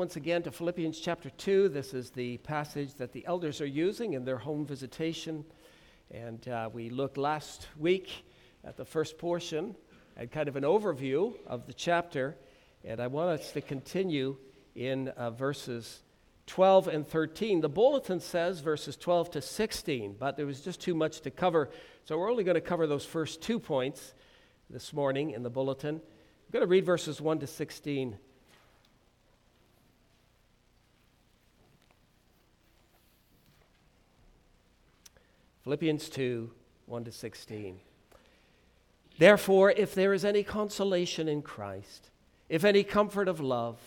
Once again to Philippians chapter 2. This is the passage that the elders are using in their home visitation. And uh, we looked last week at the first portion and kind of an overview of the chapter. And I want us to continue in uh, verses 12 and 13. The bulletin says verses 12 to 16, but there was just too much to cover. So we're only going to cover those first two points this morning in the bulletin. I'm going to read verses 1 to 16 Philippians 2 1 to 16. Therefore, if there is any consolation in Christ, if any comfort of love,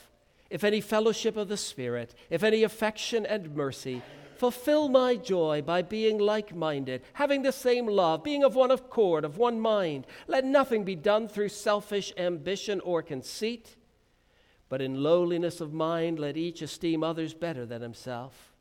if any fellowship of the Spirit, if any affection and mercy, fulfill my joy by being like minded, having the same love, being of one accord, of one mind. Let nothing be done through selfish ambition or conceit, but in lowliness of mind, let each esteem others better than himself.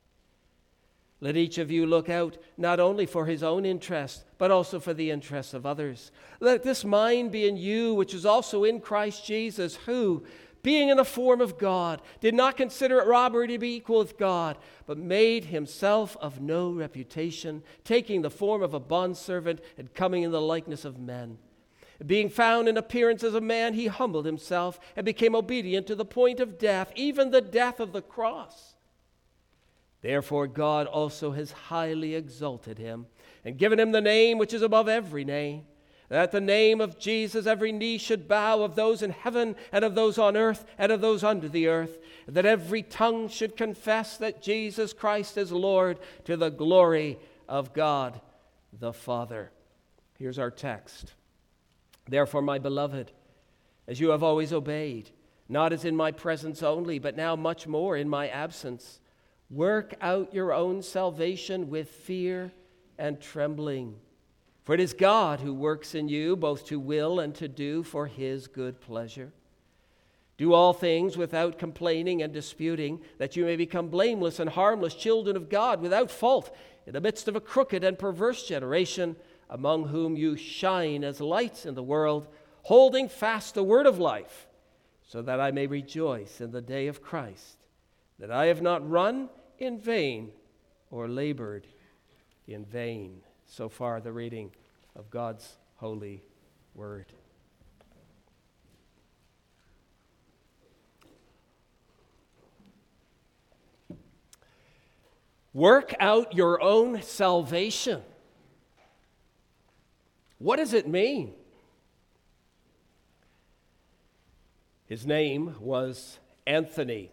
Let each of you look out not only for his own interest, but also for the interests of others. Let this mind be in you, which is also in Christ Jesus, who, being in the form of God, did not consider it robbery to be equal with God, but made himself of no reputation, taking the form of a bondservant and coming in the likeness of men. Being found in appearance as a man, he humbled himself and became obedient to the point of death, even the death of the cross. Therefore, God also has highly exalted him and given him the name which is above every name, that the name of Jesus every knee should bow of those in heaven and of those on earth and of those under the earth, that every tongue should confess that Jesus Christ is Lord to the glory of God the Father. Here's our text. Therefore, my beloved, as you have always obeyed, not as in my presence only, but now much more in my absence, Work out your own salvation with fear and trembling. For it is God who works in you both to will and to do for his good pleasure. Do all things without complaining and disputing, that you may become blameless and harmless children of God without fault in the midst of a crooked and perverse generation, among whom you shine as lights in the world, holding fast the word of life, so that I may rejoice in the day of Christ, that I have not run in vain or labored in vain. So far, the reading of God's holy word. Work out your own salvation. What does it mean? His name was Anthony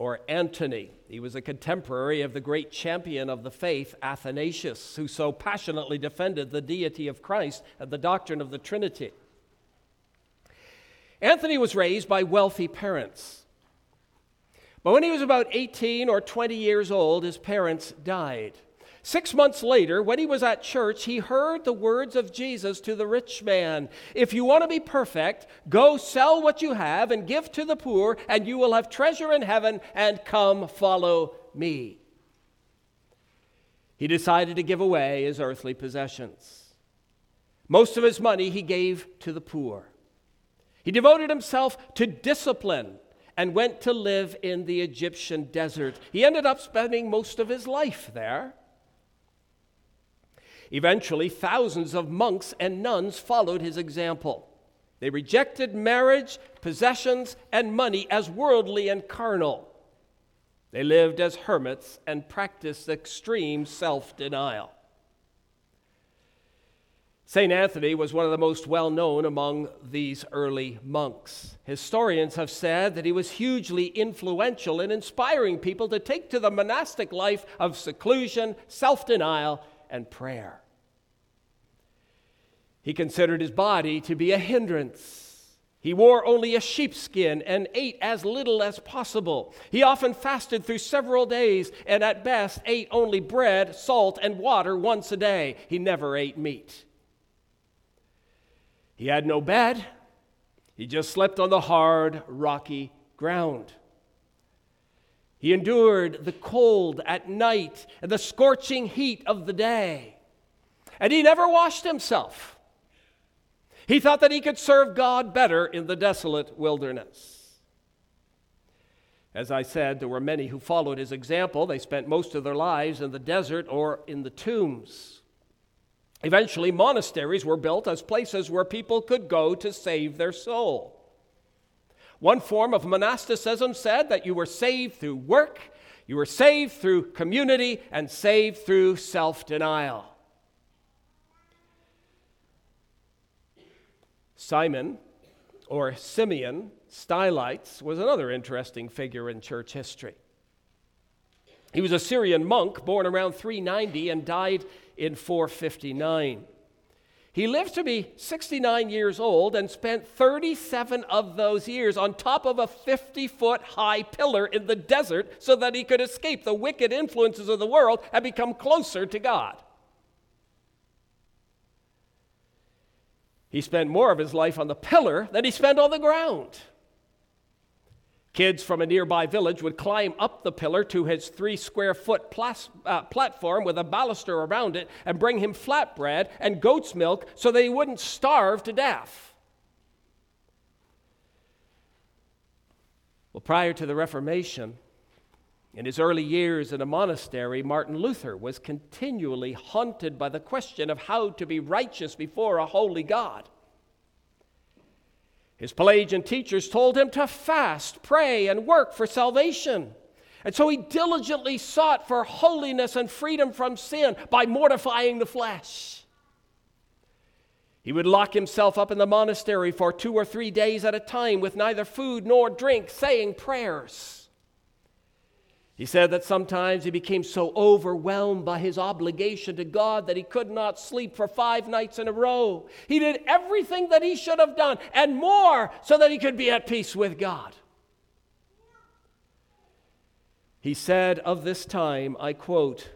or Antony. He was a contemporary of the great champion of the faith, Athanasius, who so passionately defended the deity of Christ and the doctrine of the Trinity. Anthony was raised by wealthy parents. But when he was about 18 or 20 years old, his parents died. Six months later, when he was at church, he heard the words of Jesus to the rich man If you want to be perfect, go sell what you have and give to the poor, and you will have treasure in heaven, and come follow me. He decided to give away his earthly possessions. Most of his money he gave to the poor. He devoted himself to discipline and went to live in the Egyptian desert. He ended up spending most of his life there. Eventually, thousands of monks and nuns followed his example. They rejected marriage, possessions, and money as worldly and carnal. They lived as hermits and practiced extreme self denial. St. Anthony was one of the most well known among these early monks. Historians have said that he was hugely influential in inspiring people to take to the monastic life of seclusion, self denial, and prayer. He considered his body to be a hindrance. He wore only a sheepskin and ate as little as possible. He often fasted through several days and at best ate only bread, salt, and water once a day. He never ate meat. He had no bed, he just slept on the hard, rocky ground. He endured the cold at night and the scorching heat of the day. And he never washed himself. He thought that he could serve God better in the desolate wilderness. As I said, there were many who followed his example. They spent most of their lives in the desert or in the tombs. Eventually, monasteries were built as places where people could go to save their soul. One form of monasticism said that you were saved through work, you were saved through community, and saved through self denial. Simon, or Simeon, Stylites was another interesting figure in church history. He was a Syrian monk born around 390 and died in 459. He lived to be 69 years old and spent 37 of those years on top of a 50 foot high pillar in the desert so that he could escape the wicked influences of the world and become closer to God. He spent more of his life on the pillar than he spent on the ground. Kids from a nearby village would climb up the pillar to his three square foot plas- uh, platform with a baluster around it and bring him flatbread and goat's milk so that he wouldn't starve to death. Well, prior to the Reformation, in his early years in a monastery, Martin Luther was continually haunted by the question of how to be righteous before a holy God. His Pelagian teachers told him to fast, pray, and work for salvation. And so he diligently sought for holiness and freedom from sin by mortifying the flesh. He would lock himself up in the monastery for two or three days at a time with neither food nor drink, saying prayers. He said that sometimes he became so overwhelmed by his obligation to God that he could not sleep for five nights in a row. He did everything that he should have done and more so that he could be at peace with God. He said of this time, I quote,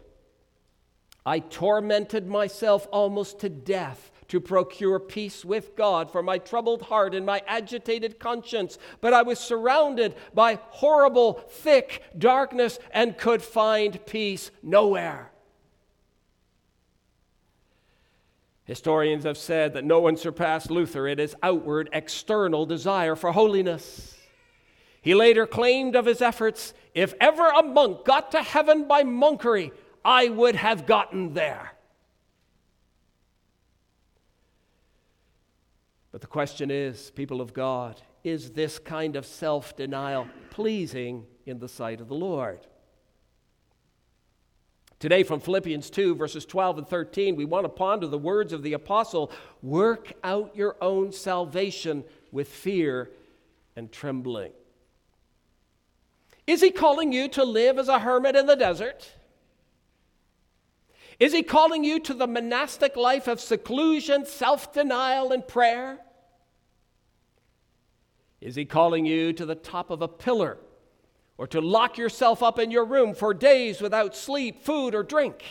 I tormented myself almost to death to procure peace with God for my troubled heart and my agitated conscience. But I was surrounded by horrible, thick darkness and could find peace nowhere. Historians have said that no one surpassed Luther in his outward, external desire for holiness. He later claimed of his efforts if ever a monk got to heaven by monkery, I would have gotten there. But the question is, people of God, is this kind of self denial pleasing in the sight of the Lord? Today, from Philippians 2, verses 12 and 13, we want to ponder the words of the apostle work out your own salvation with fear and trembling. Is he calling you to live as a hermit in the desert? Is he calling you to the monastic life of seclusion, self denial, and prayer? Is he calling you to the top of a pillar or to lock yourself up in your room for days without sleep, food, or drink?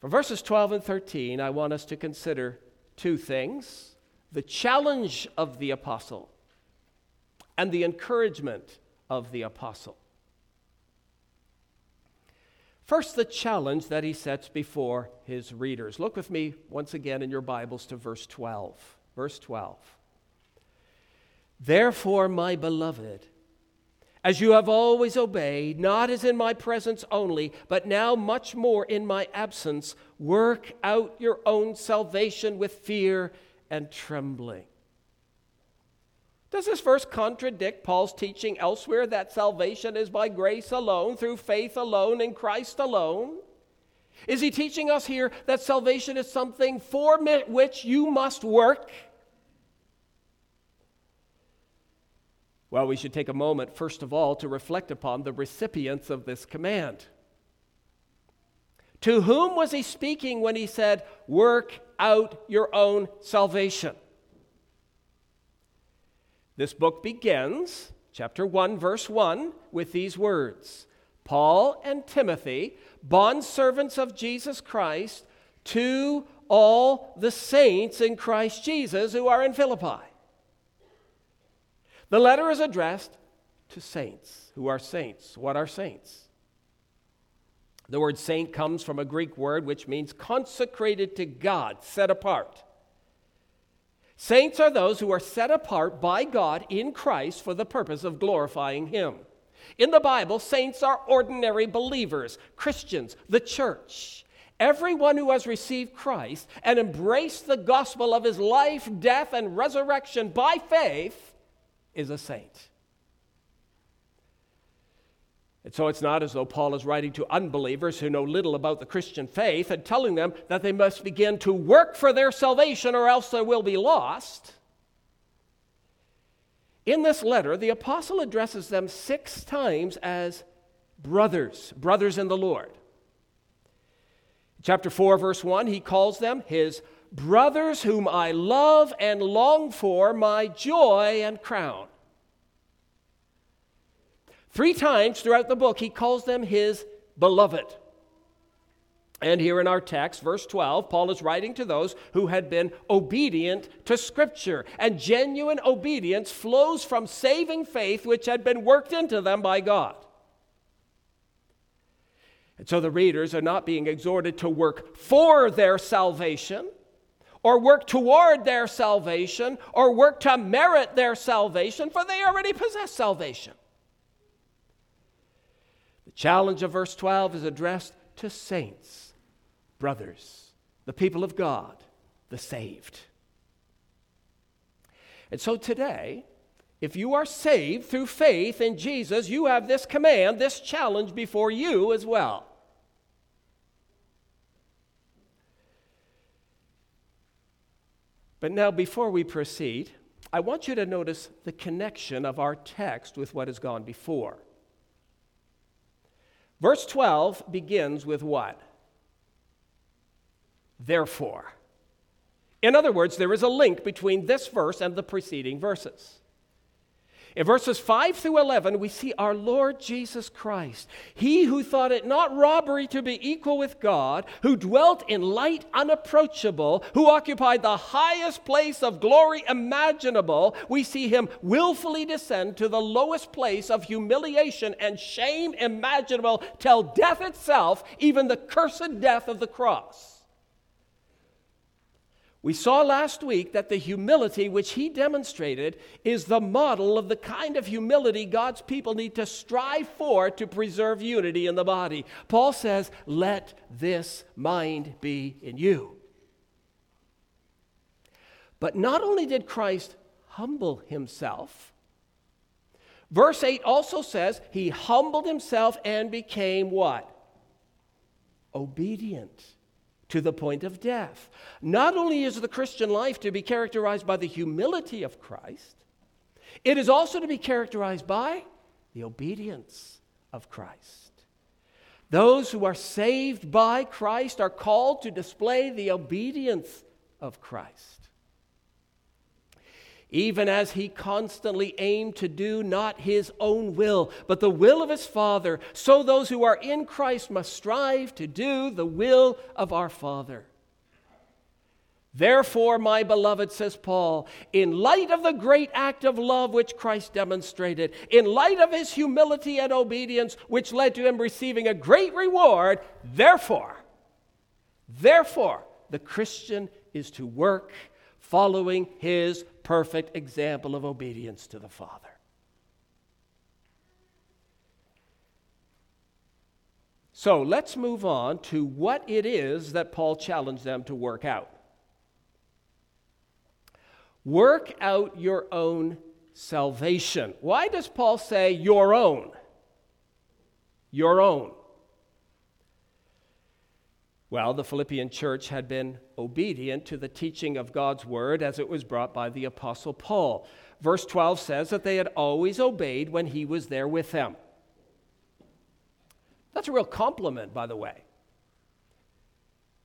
For verses 12 and 13, I want us to consider two things the challenge of the apostle and the encouragement of the apostle. First, the challenge that he sets before his readers. Look with me once again in your Bibles to verse 12. Verse 12. Therefore, my beloved, as you have always obeyed, not as in my presence only, but now much more in my absence, work out your own salvation with fear and trembling. Does this verse contradict Paul's teaching elsewhere that salvation is by grace alone, through faith alone, in Christ alone? Is he teaching us here that salvation is something for which you must work? Well, we should take a moment, first of all, to reflect upon the recipients of this command. To whom was he speaking when he said, Work out your own salvation? This book begins, chapter 1, verse 1, with these words Paul and Timothy, bondservants of Jesus Christ, to all the saints in Christ Jesus who are in Philippi. The letter is addressed to saints. Who are saints? What are saints? The word saint comes from a Greek word which means consecrated to God, set apart. Saints are those who are set apart by God in Christ for the purpose of glorifying Him. In the Bible, saints are ordinary believers, Christians, the church. Everyone who has received Christ and embraced the gospel of his life, death, and resurrection by faith is a saint. And so it's not as though Paul is writing to unbelievers who know little about the Christian faith and telling them that they must begin to work for their salvation or else they will be lost. In this letter, the apostle addresses them six times as brothers, brothers in the Lord. Chapter 4, verse 1, he calls them his brothers whom I love and long for, my joy and crown. Three times throughout the book, he calls them his beloved. And here in our text, verse 12, Paul is writing to those who had been obedient to Scripture. And genuine obedience flows from saving faith which had been worked into them by God. And so the readers are not being exhorted to work for their salvation, or work toward their salvation, or work to merit their salvation, for they already possess salvation. The challenge of verse 12 is addressed to saints, brothers, the people of God, the saved. And so today, if you are saved through faith in Jesus, you have this command, this challenge before you as well. But now, before we proceed, I want you to notice the connection of our text with what has gone before. Verse 12 begins with what? Therefore. In other words, there is a link between this verse and the preceding verses. In verses 5 through 11, we see our Lord Jesus Christ, he who thought it not robbery to be equal with God, who dwelt in light unapproachable, who occupied the highest place of glory imaginable. We see him willfully descend to the lowest place of humiliation and shame imaginable till death itself, even the cursed death of the cross. We saw last week that the humility which he demonstrated is the model of the kind of humility God's people need to strive for to preserve unity in the body. Paul says, Let this mind be in you. But not only did Christ humble himself, verse 8 also says he humbled himself and became what? Obedient to the point of death. Not only is the Christian life to be characterized by the humility of Christ, it is also to be characterized by the obedience of Christ. Those who are saved by Christ are called to display the obedience of Christ even as he constantly aimed to do not his own will, but the will of his Father. So those who are in Christ must strive to do the will of our Father. Therefore, my beloved, says Paul, in light of the great act of love which Christ demonstrated, in light of his humility and obedience, which led to him receiving a great reward, therefore, therefore, the Christian is to work following his perfect example of obedience to the Father. So let's move on to what it is that Paul challenged them to work out. Work out your own salvation. Why does Paul say your own? Your own. Well, the Philippian church had been obedient to the teaching of God's word as it was brought by the Apostle Paul. Verse 12 says that they had always obeyed when he was there with them. That's a real compliment, by the way.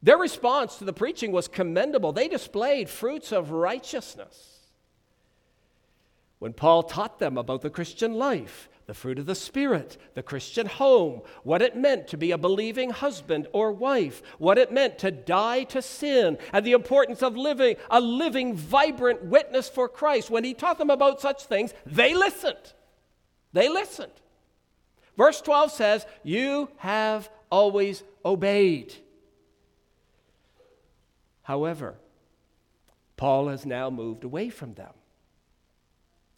Their response to the preaching was commendable. They displayed fruits of righteousness. When Paul taught them about the Christian life, the fruit of the Spirit, the Christian home, what it meant to be a believing husband or wife, what it meant to die to sin, and the importance of living a living, vibrant witness for Christ. When he taught them about such things, they listened. They listened. Verse 12 says, You have always obeyed. However, Paul has now moved away from them.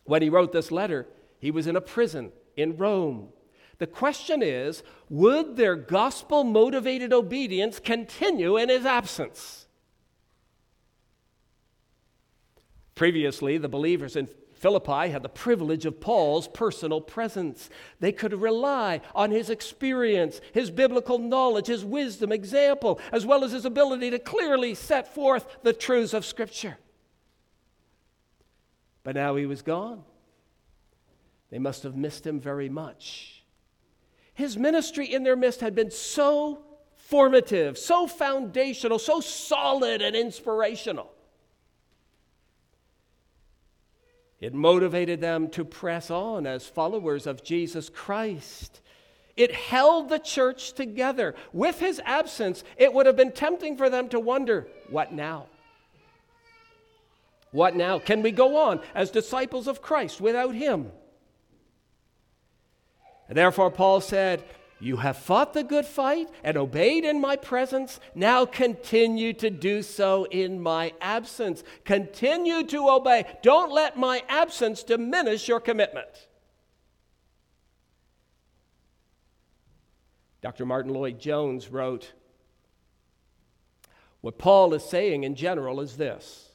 When he wrote this letter, he was in a prison in Rome. The question is would their gospel motivated obedience continue in his absence? Previously, the believers in Philippi had the privilege of Paul's personal presence. They could rely on his experience, his biblical knowledge, his wisdom, example, as well as his ability to clearly set forth the truths of Scripture. But now he was gone. They must have missed him very much. His ministry in their midst had been so formative, so foundational, so solid and inspirational. It motivated them to press on as followers of Jesus Christ. It held the church together. With his absence, it would have been tempting for them to wonder what now? What now? Can we go on as disciples of Christ without him? And therefore, Paul said, you have fought the good fight and obeyed in my presence. Now continue to do so in my absence. Continue to obey. Don't let my absence diminish your commitment. Dr. Martyn Lloyd-Jones wrote What Paul is saying in general is this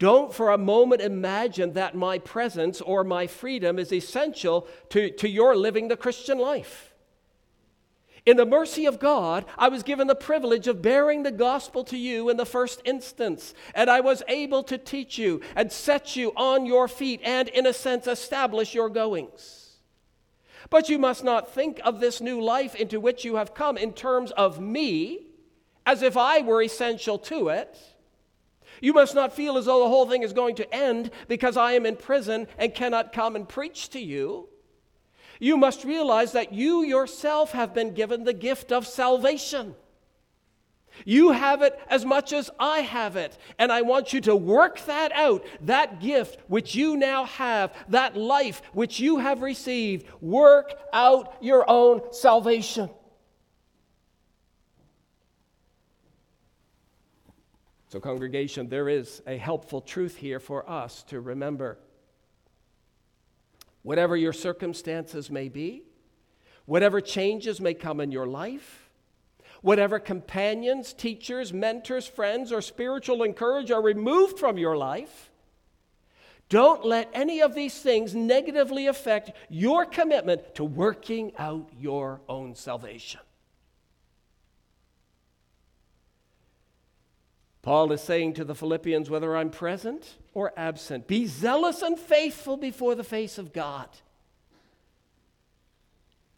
Don't for a moment imagine that my presence or my freedom is essential to, to your living the Christian life. In the mercy of God, I was given the privilege of bearing the gospel to you in the first instance, and I was able to teach you and set you on your feet and, in a sense, establish your goings. But you must not think of this new life into which you have come in terms of me, as if I were essential to it. You must not feel as though the whole thing is going to end because I am in prison and cannot come and preach to you. You must realize that you yourself have been given the gift of salvation. You have it as much as I have it. And I want you to work that out, that gift which you now have, that life which you have received. Work out your own salvation. So, congregation, there is a helpful truth here for us to remember. Whatever your circumstances may be, whatever changes may come in your life, whatever companions, teachers, mentors, friends, or spiritual encourage are removed from your life, don't let any of these things negatively affect your commitment to working out your own salvation. Paul is saying to the Philippians, whether I'm present or absent, be zealous and faithful before the face of God.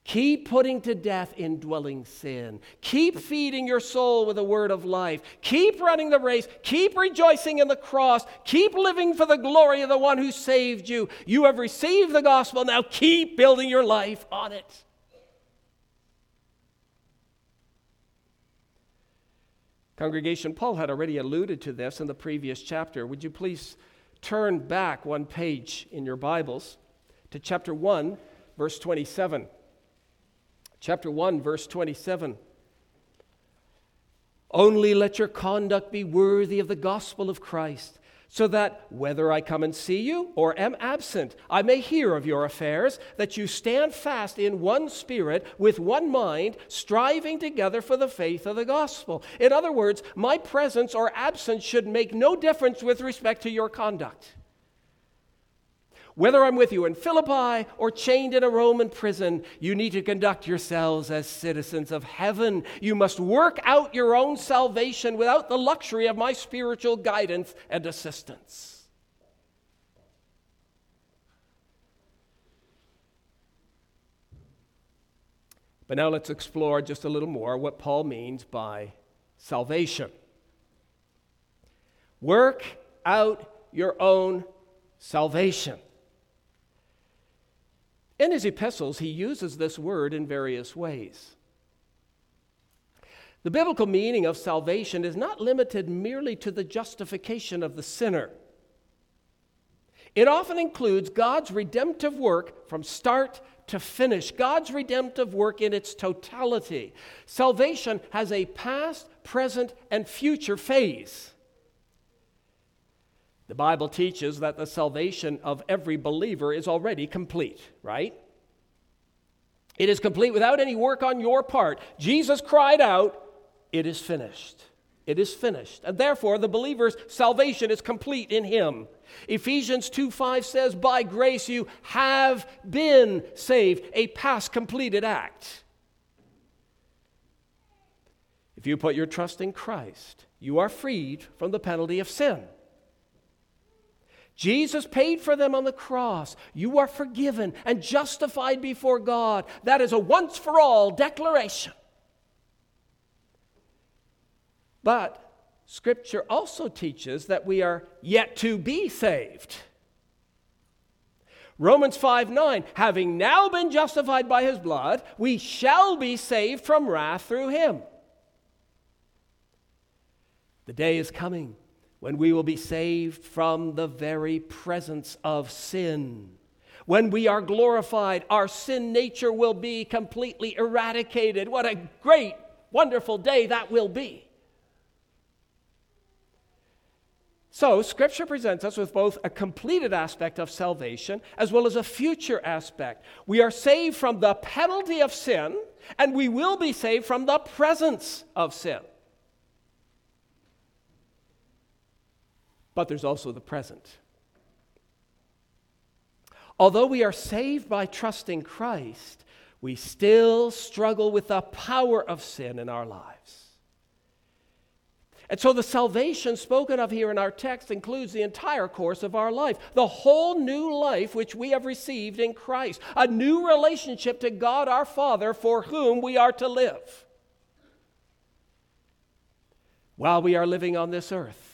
Keep putting to death indwelling sin. Keep feeding your soul with the word of life. Keep running the race. Keep rejoicing in the cross. Keep living for the glory of the one who saved you. You have received the gospel. Now keep building your life on it. Congregation, Paul had already alluded to this in the previous chapter. Would you please turn back one page in your Bibles to chapter 1, verse 27? Chapter 1, verse 27. Only let your conduct be worthy of the gospel of Christ so that whether I come and see you or am absent, I may hear of your affairs, that you stand fast in one spirit, with one mind, striving together for the faith of the gospel. In other words, my presence or absence should make no difference with respect to your conduct. Whether I'm with you in Philippi or chained in a Roman prison, you need to conduct yourselves as citizens of heaven. You must work out your own salvation without the luxury of my spiritual guidance and assistance. But now let's explore just a little more what Paul means by salvation. Work out your own salvation. In his epistles, he uses this word in various ways. The biblical meaning of salvation is not limited merely to the justification of the sinner. It often includes God's redemptive work from start to finish, God's redemptive work in its totality. Salvation has a past, present, and future phase. The Bible teaches that the salvation of every believer is already complete, right? It is complete without any work on your part. Jesus cried out, It is finished. It is finished. And therefore, the believer's salvation is complete in him. Ephesians 2 5 says, By grace you have been saved, a past completed act. If you put your trust in Christ, you are freed from the penalty of sin. Jesus paid for them on the cross. You are forgiven and justified before God. That is a once for all declaration. But Scripture also teaches that we are yet to be saved. Romans 5 9, having now been justified by his blood, we shall be saved from wrath through him. The day is coming when we will be saved from the very presence of sin. When we are glorified, our sin nature will be completely eradicated. What a great, wonderful day that will be. So, Scripture presents us with both a completed aspect of salvation as well as a future aspect. We are saved from the penalty of sin, and we will be saved from the presence of sin. But there's also the present. Although we are saved by trusting Christ, we still struggle with the power of sin in our lives. And so the salvation spoken of here in our text includes the entire course of our life, the whole new life which we have received in Christ, a new relationship to God our Father for whom we are to live. While we are living on this earth,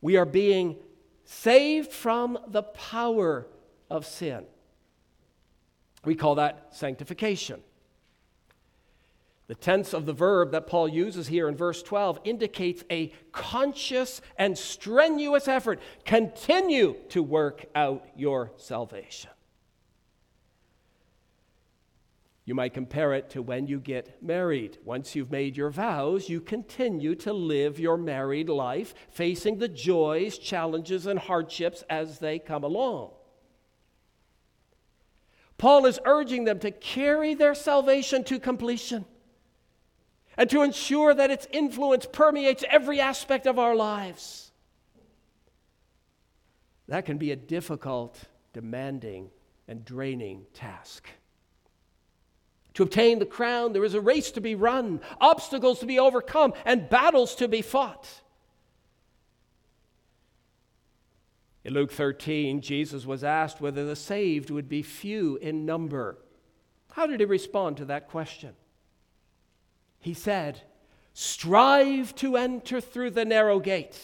we are being saved from the power of sin. We call that sanctification. The tense of the verb that Paul uses here in verse 12 indicates a conscious and strenuous effort. Continue to work out your salvation. You might compare it to when you get married. Once you've made your vows, you continue to live your married life, facing the joys, challenges, and hardships as they come along. Paul is urging them to carry their salvation to completion and to ensure that its influence permeates every aspect of our lives. That can be a difficult, demanding, and draining task. To obtain the crown, there is a race to be run, obstacles to be overcome, and battles to be fought. In Luke 13, Jesus was asked whether the saved would be few in number. How did he respond to that question? He said, Strive to enter through the narrow gate.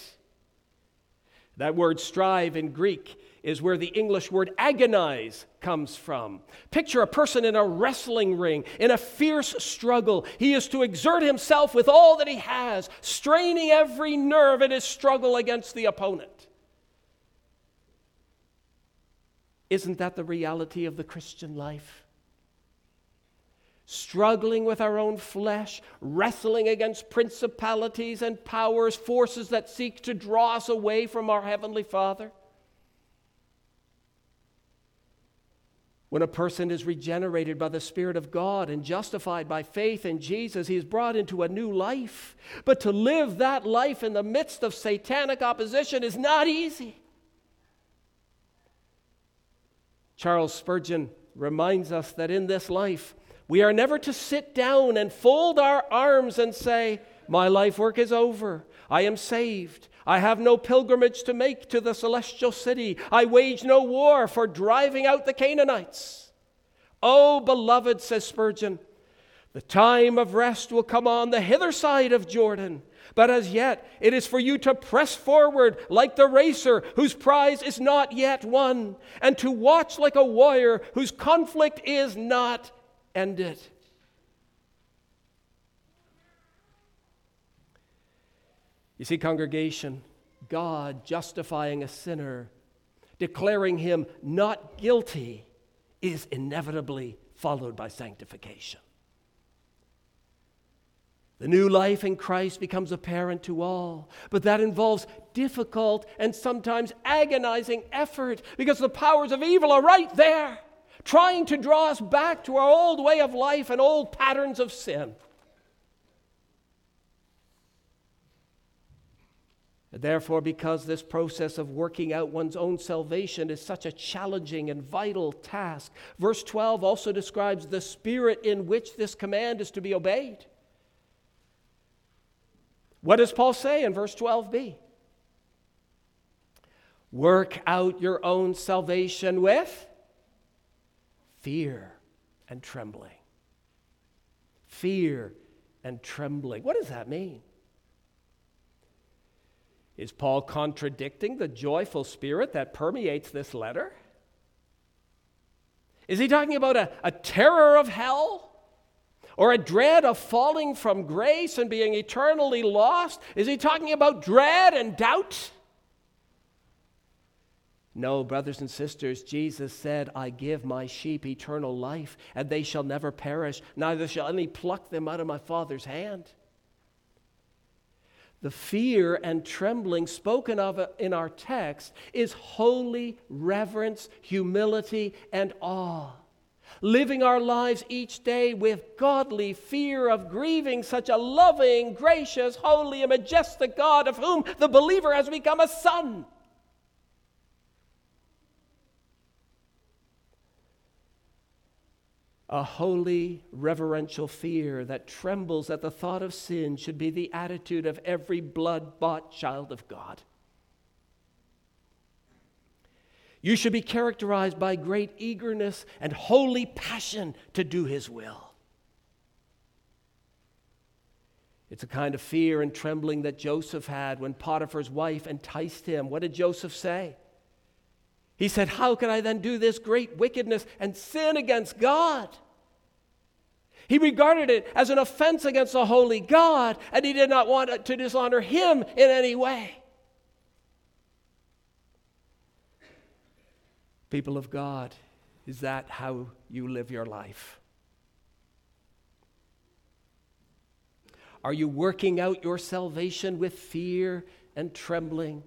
That word strive in Greek is where the English word agonize comes from. Picture a person in a wrestling ring, in a fierce struggle. He is to exert himself with all that he has, straining every nerve in his struggle against the opponent. Isn't that the reality of the Christian life? struggling with our own flesh, wrestling against principalities and powers, forces that seek to draw us away from our Heavenly Father. When a person is regenerated by the Spirit of God and justified by faith in Jesus, he is brought into a new life. But to live that life in the midst of satanic opposition is not easy. Charles Spurgeon reminds us that in this life, we are never to sit down and fold our arms and say, My life work is over. I am saved. I have no pilgrimage to make to the celestial city. I wage no war for driving out the Canaanites. Oh, beloved, says Spurgeon, the time of rest will come on the hither side of Jordan. But as yet, it is for you to press forward like the racer whose prize is not yet won, and to watch like a warrior whose conflict is not end it. You see, congregation, God justifying a sinner, declaring him not guilty, is inevitably followed by sanctification. The new life in Christ becomes apparent to all, but that involves difficult and sometimes agonizing effort because the powers of evil are right there, trying to draw us back to our old way of life and old patterns of sin. Therefore, because this process of working out one's own salvation is such a challenging and vital task, verse 12 also describes the spirit in which this command is to be obeyed. What does Paul say in verse 12b? Work out your own salvation with fear and trembling. Fear and trembling. What does that mean? Is Paul contradicting the joyful spirit that permeates this letter? Is he talking about a, a terror of hell? Or a dread of falling from grace and being eternally lost? Is he talking about dread and doubt? No, brothers and sisters, Jesus said, I give my sheep eternal life, and they shall never perish, neither shall any pluck them out of my Father's hand the fear and trembling spoken of in our text is holy reverence, humility, and awe. Living our lives each day with godly fear of grieving such a loving, gracious, holy, and majestic God of whom the believer has become a son. A holy, reverential fear that trembles at the thought of sin should be the attitude of every blood bought child of God. You should be characterized by great eagerness and holy passion to do His will. It's a kind of fear and trembling that Joseph had when Potiphar's wife enticed him. What did Joseph say? He said, How can I then do this great wickedness and sin against God? He regarded it as an offense against the holy God, and he did not want to dishonor him in any way. People of God, is that how you live your life? Are you working out your salvation with fear and trembling?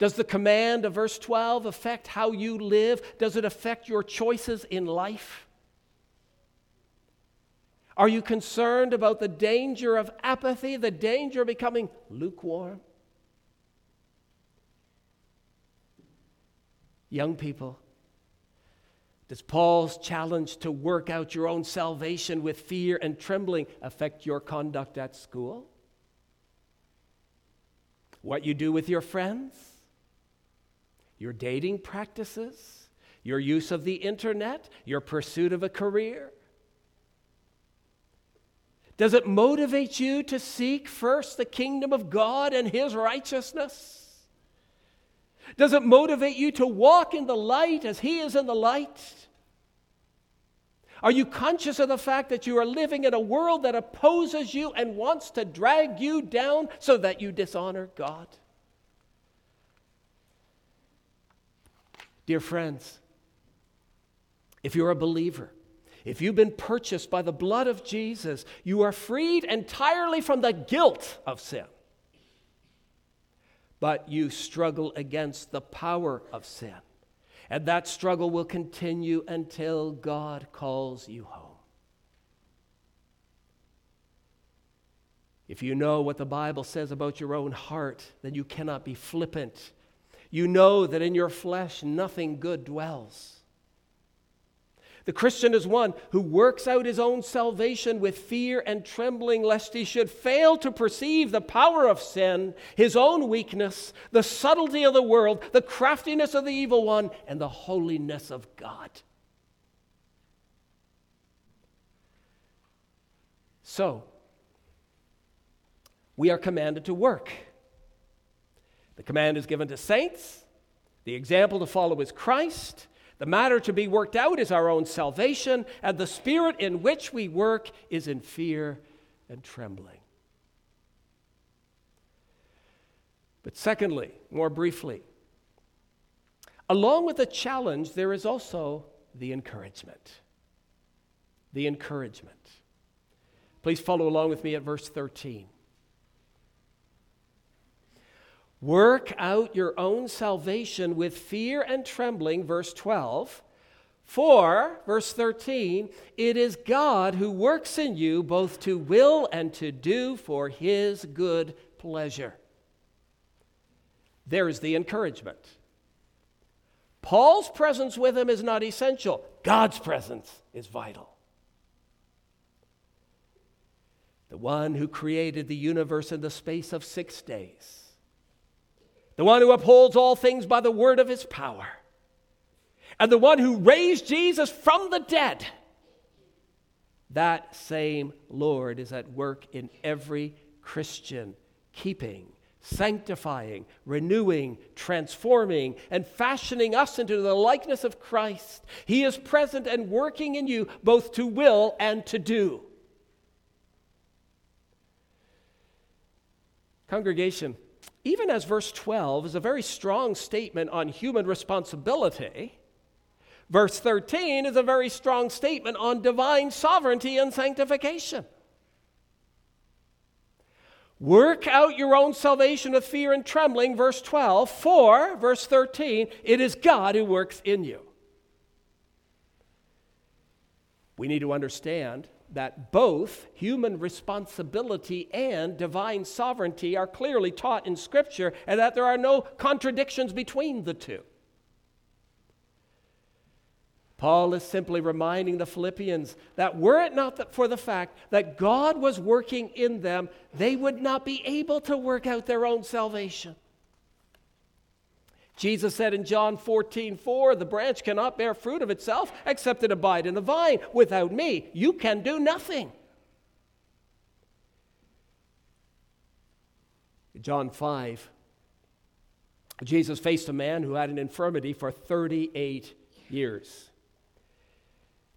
Does the command of verse 12 affect how you live? Does it affect your choices in life? Are you concerned about the danger of apathy, the danger of becoming lukewarm? Young people, does Paul's challenge to work out your own salvation with fear and trembling affect your conduct at school? What you do with your friends? Your dating practices? Your use of the internet? Your pursuit of a career? Does it motivate you to seek first the kingdom of God and his righteousness? Does it motivate you to walk in the light as he is in the light? Are you conscious of the fact that you are living in a world that opposes you and wants to drag you down so that you dishonor God? Dear friends, if you're a believer, if you've been purchased by the blood of Jesus, you are freed entirely from the guilt of sin. But you struggle against the power of sin. And that struggle will continue until God calls you home. If you know what the Bible says about your own heart, then you cannot be flippant. You know that in your flesh nothing good dwells. The Christian is one who works out his own salvation with fear and trembling, lest he should fail to perceive the power of sin, his own weakness, the subtlety of the world, the craftiness of the evil one, and the holiness of God. So, we are commanded to work. The command is given to saints. The example to follow is Christ. The matter to be worked out is our own salvation, and the spirit in which we work is in fear and trembling. But secondly, more briefly, along with the challenge, there is also the encouragement. The encouragement. Please follow along with me at verse 13. Work out your own salvation with fear and trembling, verse 12. For, verse 13, it is God who works in you both to will and to do for his good pleasure. There is the encouragement. Paul's presence with him is not essential, God's presence is vital. The one who created the universe in the space of six days, the one who upholds all things by the word of his power, and the one who raised Jesus from the dead. That same Lord is at work in every Christian, keeping sanctifying, renewing, transforming, and fashioning us into the likeness of Christ. He is present and working in you both to will and to do. Congregation, even as verse 12 is a very strong statement on human responsibility, verse 13 is a very strong statement on divine sovereignty and sanctification. Work out your own salvation with fear and trembling, verse 12. For, verse 13, it is God who works in you. We need to understand that both human responsibility and divine sovereignty are clearly taught in Scripture and that there are no contradictions between the two. Paul is simply reminding the Philippians that were it not for the fact that God was working in them, they would not be able to work out their own salvation. Jesus said in John 14, 4, the branch cannot bear fruit of itself except it abide in the vine. Without me, you can do nothing. John 5, Jesus faced a man who had an infirmity for 38 years.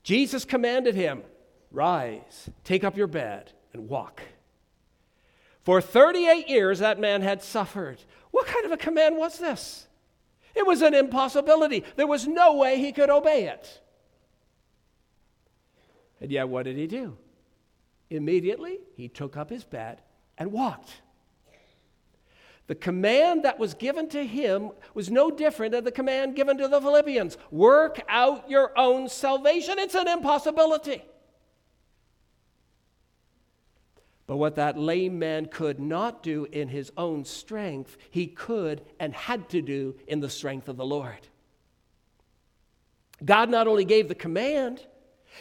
Jesus commanded him, Rise, take up your bed, and walk. For 38 years, that man had suffered. What kind of a command was this? It was an impossibility. There was no way he could obey it. And yet, what did he do? Immediately, he took up his bed and walked. The command that was given to him was no different than the command given to the Philippians work out your own salvation. It's an impossibility. But what that lame man could not do in his own strength, he could and had to do in the strength of the Lord. God not only gave the command,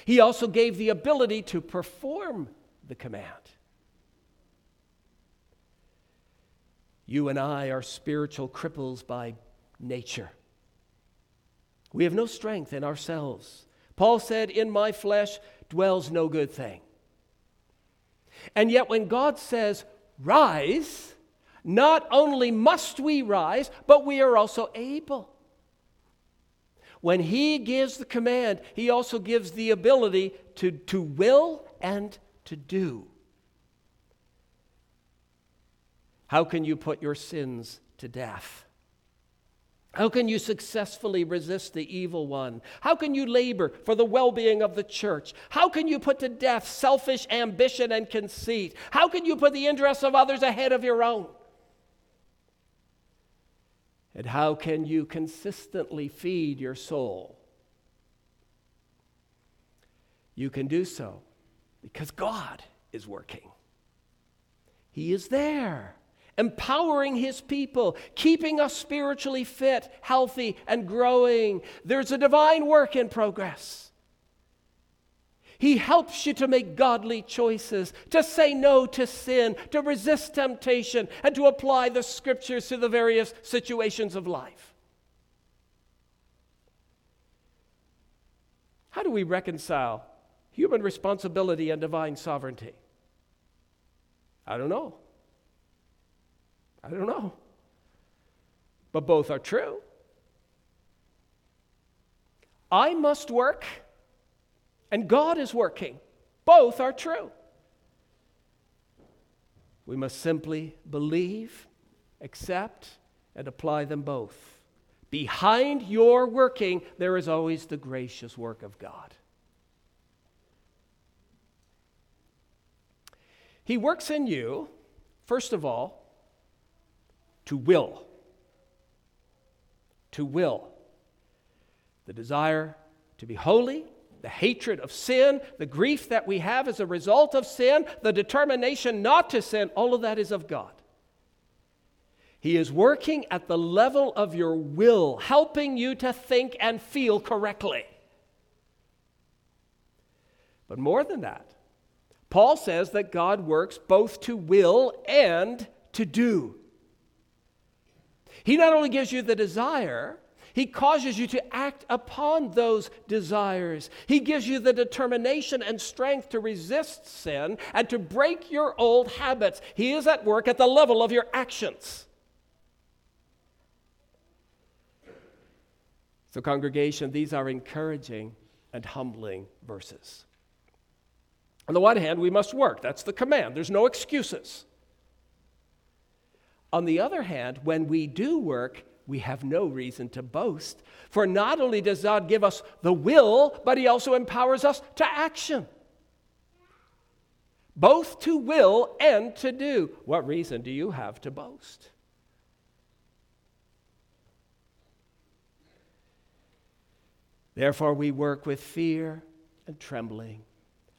he also gave the ability to perform the command. You and I are spiritual cripples by nature. We have no strength in ourselves. Paul said, In my flesh dwells no good thing. And yet, when God says, Rise, not only must we rise, but we are also able. When He gives the command, He also gives the ability to, to will and to do. How can you put your sins to death? How can you successfully resist the evil one? How can you labor for the well being of the church? How can you put to death selfish ambition and conceit? How can you put the interests of others ahead of your own? And how can you consistently feed your soul? You can do so because God is working, He is there empowering his people, keeping us spiritually fit, healthy, and growing. There's a divine work in progress. He helps you to make godly choices, to say no to sin, to resist temptation, and to apply the scriptures to the various situations of life. How do we reconcile human responsibility and divine sovereignty? I don't know. I don't know. But both are true. I must work, and God is working. Both are true. We must simply believe, accept, and apply them both. Behind your working, there is always the gracious work of God. He works in you, first of all, to will. To will. The desire to be holy, the hatred of sin, the grief that we have as a result of sin, the determination not to sin, all of that is of God. He is working at the level of your will, helping you to think and feel correctly. But more than that, Paul says that God works both to will and to do. He not only gives you the desire, he causes you to act upon those desires. He gives you the determination and strength to resist sin and to break your old habits. He is at work at the level of your actions. So, congregation, these are encouraging and humbling verses. On the one hand, we must work. That's the command. There's no excuses. On the other hand, when we do work, we have no reason to boast. For not only does God give us the will, but He also empowers us to action. Both to will and to do. What reason do you have to boast? Therefore, we work with fear and trembling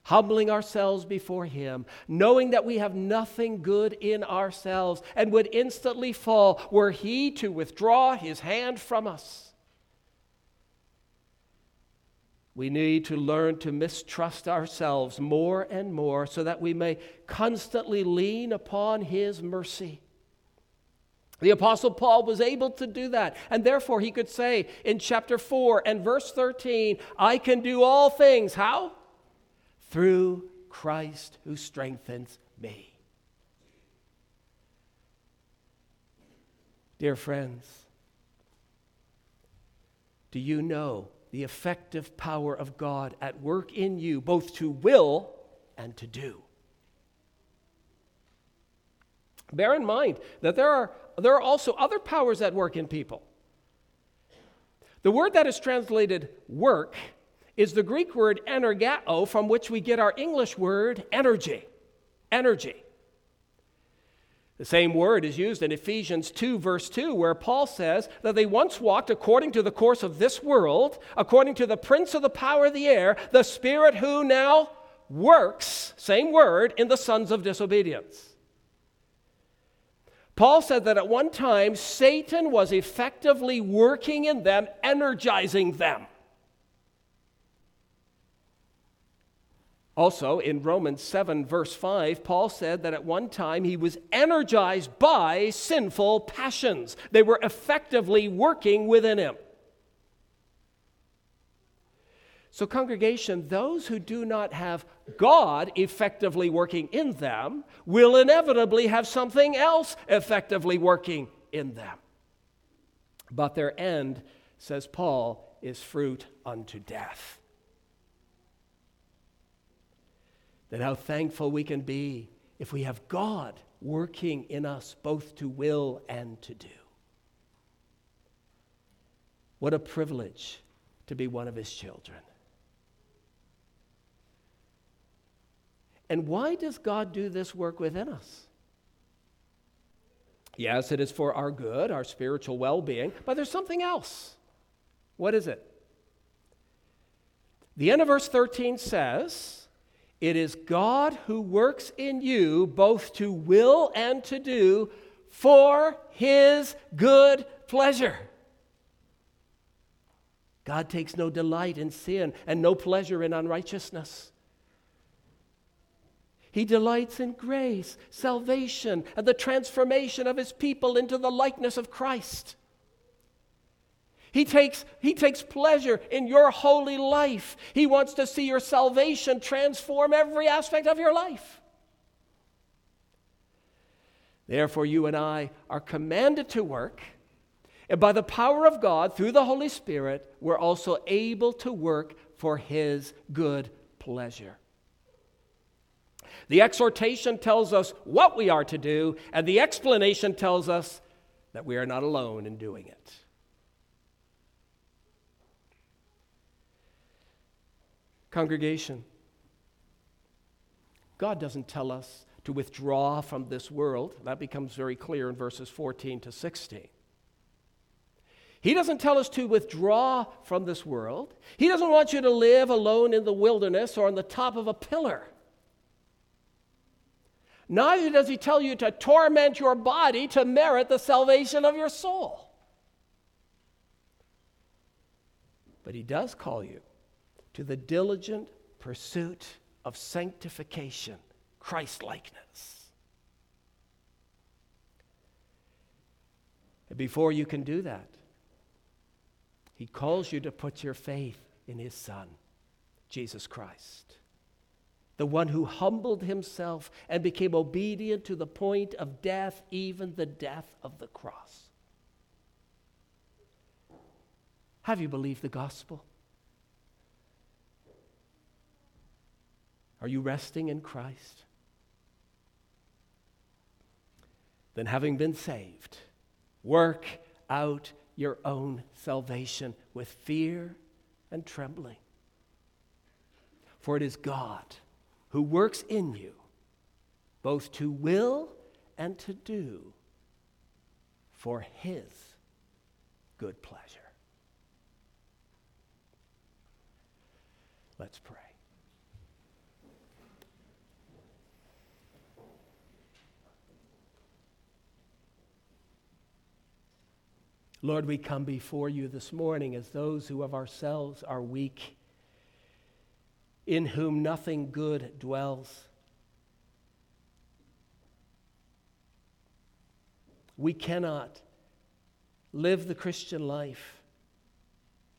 humbling ourselves before Him, knowing that we have nothing good in ourselves and would instantly fall were He to withdraw His hand from us. We need to learn to mistrust ourselves more and more so that we may constantly lean upon His mercy. The Apostle Paul was able to do that, and therefore he could say in chapter 4 and verse 13, I can do all things. How? Through Christ who strengthens me. Dear friends, do you know the effective power of God at work in you, both to will and to do? Bear in mind that there are, there are also other powers at work in people. The word that is translated work is the Greek word energeo, from which we get our English word energy. Energy. The same word is used in Ephesians 2, verse 2, where Paul says that they once walked according to the course of this world, according to the prince of the power of the air, the spirit who now works, same word, in the sons of disobedience. Paul said that at one time Satan was effectively working in them, energizing them. Also, in Romans 7, verse 5, Paul said that at one time he was energized by sinful passions. They were effectively working within him. So, congregation, those who do not have God effectively working in them will inevitably have something else effectively working in them. But their end, says Paul, is fruit unto death. That how thankful we can be if we have God working in us both to will and to do. What a privilege to be one of his children. And why does God do this work within us? Yes, it is for our good, our spiritual well being, but there's something else. What is it? The end of verse 13 says, it is God who works in you both to will and to do for his good pleasure. God takes no delight in sin and no pleasure in unrighteousness. He delights in grace, salvation, and the transformation of his people into the likeness of Christ. He takes, he takes pleasure in your holy life. He wants to see your salvation transform every aspect of your life. Therefore, you and I are commanded to work. And by the power of God, through the Holy Spirit, we're also able to work for His good pleasure. The exhortation tells us what we are to do, and the explanation tells us that we are not alone in doing it. Congregation, God doesn't tell us to withdraw from this world. That becomes very clear in verses 14 to 16. He doesn't tell us to withdraw from this world. He doesn't want you to live alone in the wilderness or on the top of a pillar. Neither does he tell you to torment your body to merit the salvation of your soul. But he does call you to the diligent pursuit of sanctification, Christ likeness. And before you can do that, he calls you to put your faith in his Son, Jesus Christ, the one who humbled himself and became obedient to the point of death, even the death of the cross. Have you believed the gospel? Are you resting in Christ? Then, having been saved, work out your own salvation with fear and trembling. For it is God who works in you both to will and to do for his good pleasure. Let's pray. Lord, we come before you this morning as those who of ourselves are weak, in whom nothing good dwells. We cannot live the Christian life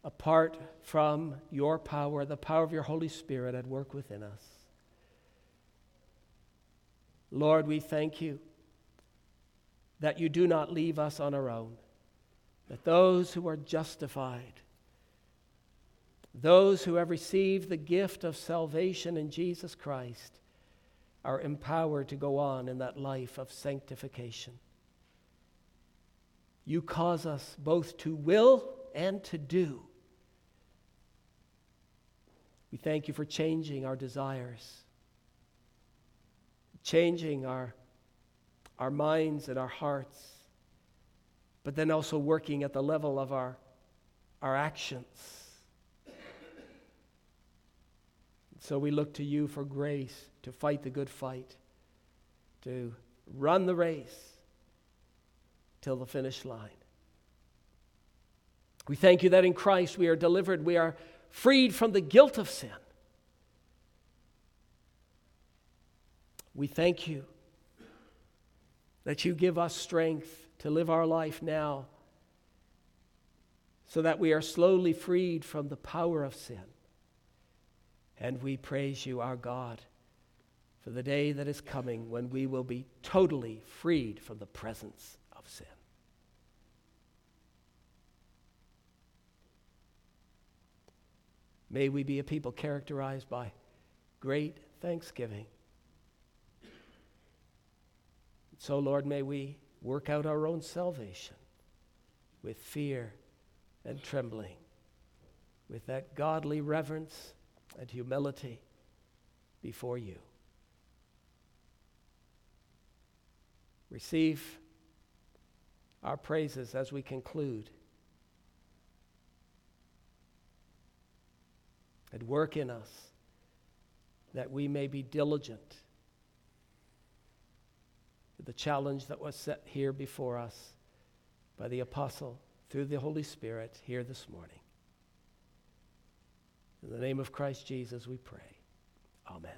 apart from your power, the power of your Holy Spirit at work within us. Lord, we thank you that you do not leave us on our own that those who are justified, those who have received the gift of salvation in Jesus Christ, are empowered to go on in that life of sanctification. You cause us both to will and to do. We thank you for changing our desires, changing our, our minds and our hearts but then also working at the level of our, our actions. So we look to you for grace to fight the good fight, to run the race till the finish line. We thank you that in Christ we are delivered, we are freed from the guilt of sin. We thank you that you give us strength to live our life now so that we are slowly freed from the power of sin. And we praise you, our God, for the day that is coming when we will be totally freed from the presence of sin. May we be a people characterized by great thanksgiving. So, Lord, may we work out our own salvation with fear and trembling, with that godly reverence and humility before you. Receive our praises as we conclude. And work in us that we may be diligent the challenge that was set here before us by the apostle through the Holy Spirit here this morning. In the name of Christ Jesus, we pray. Amen.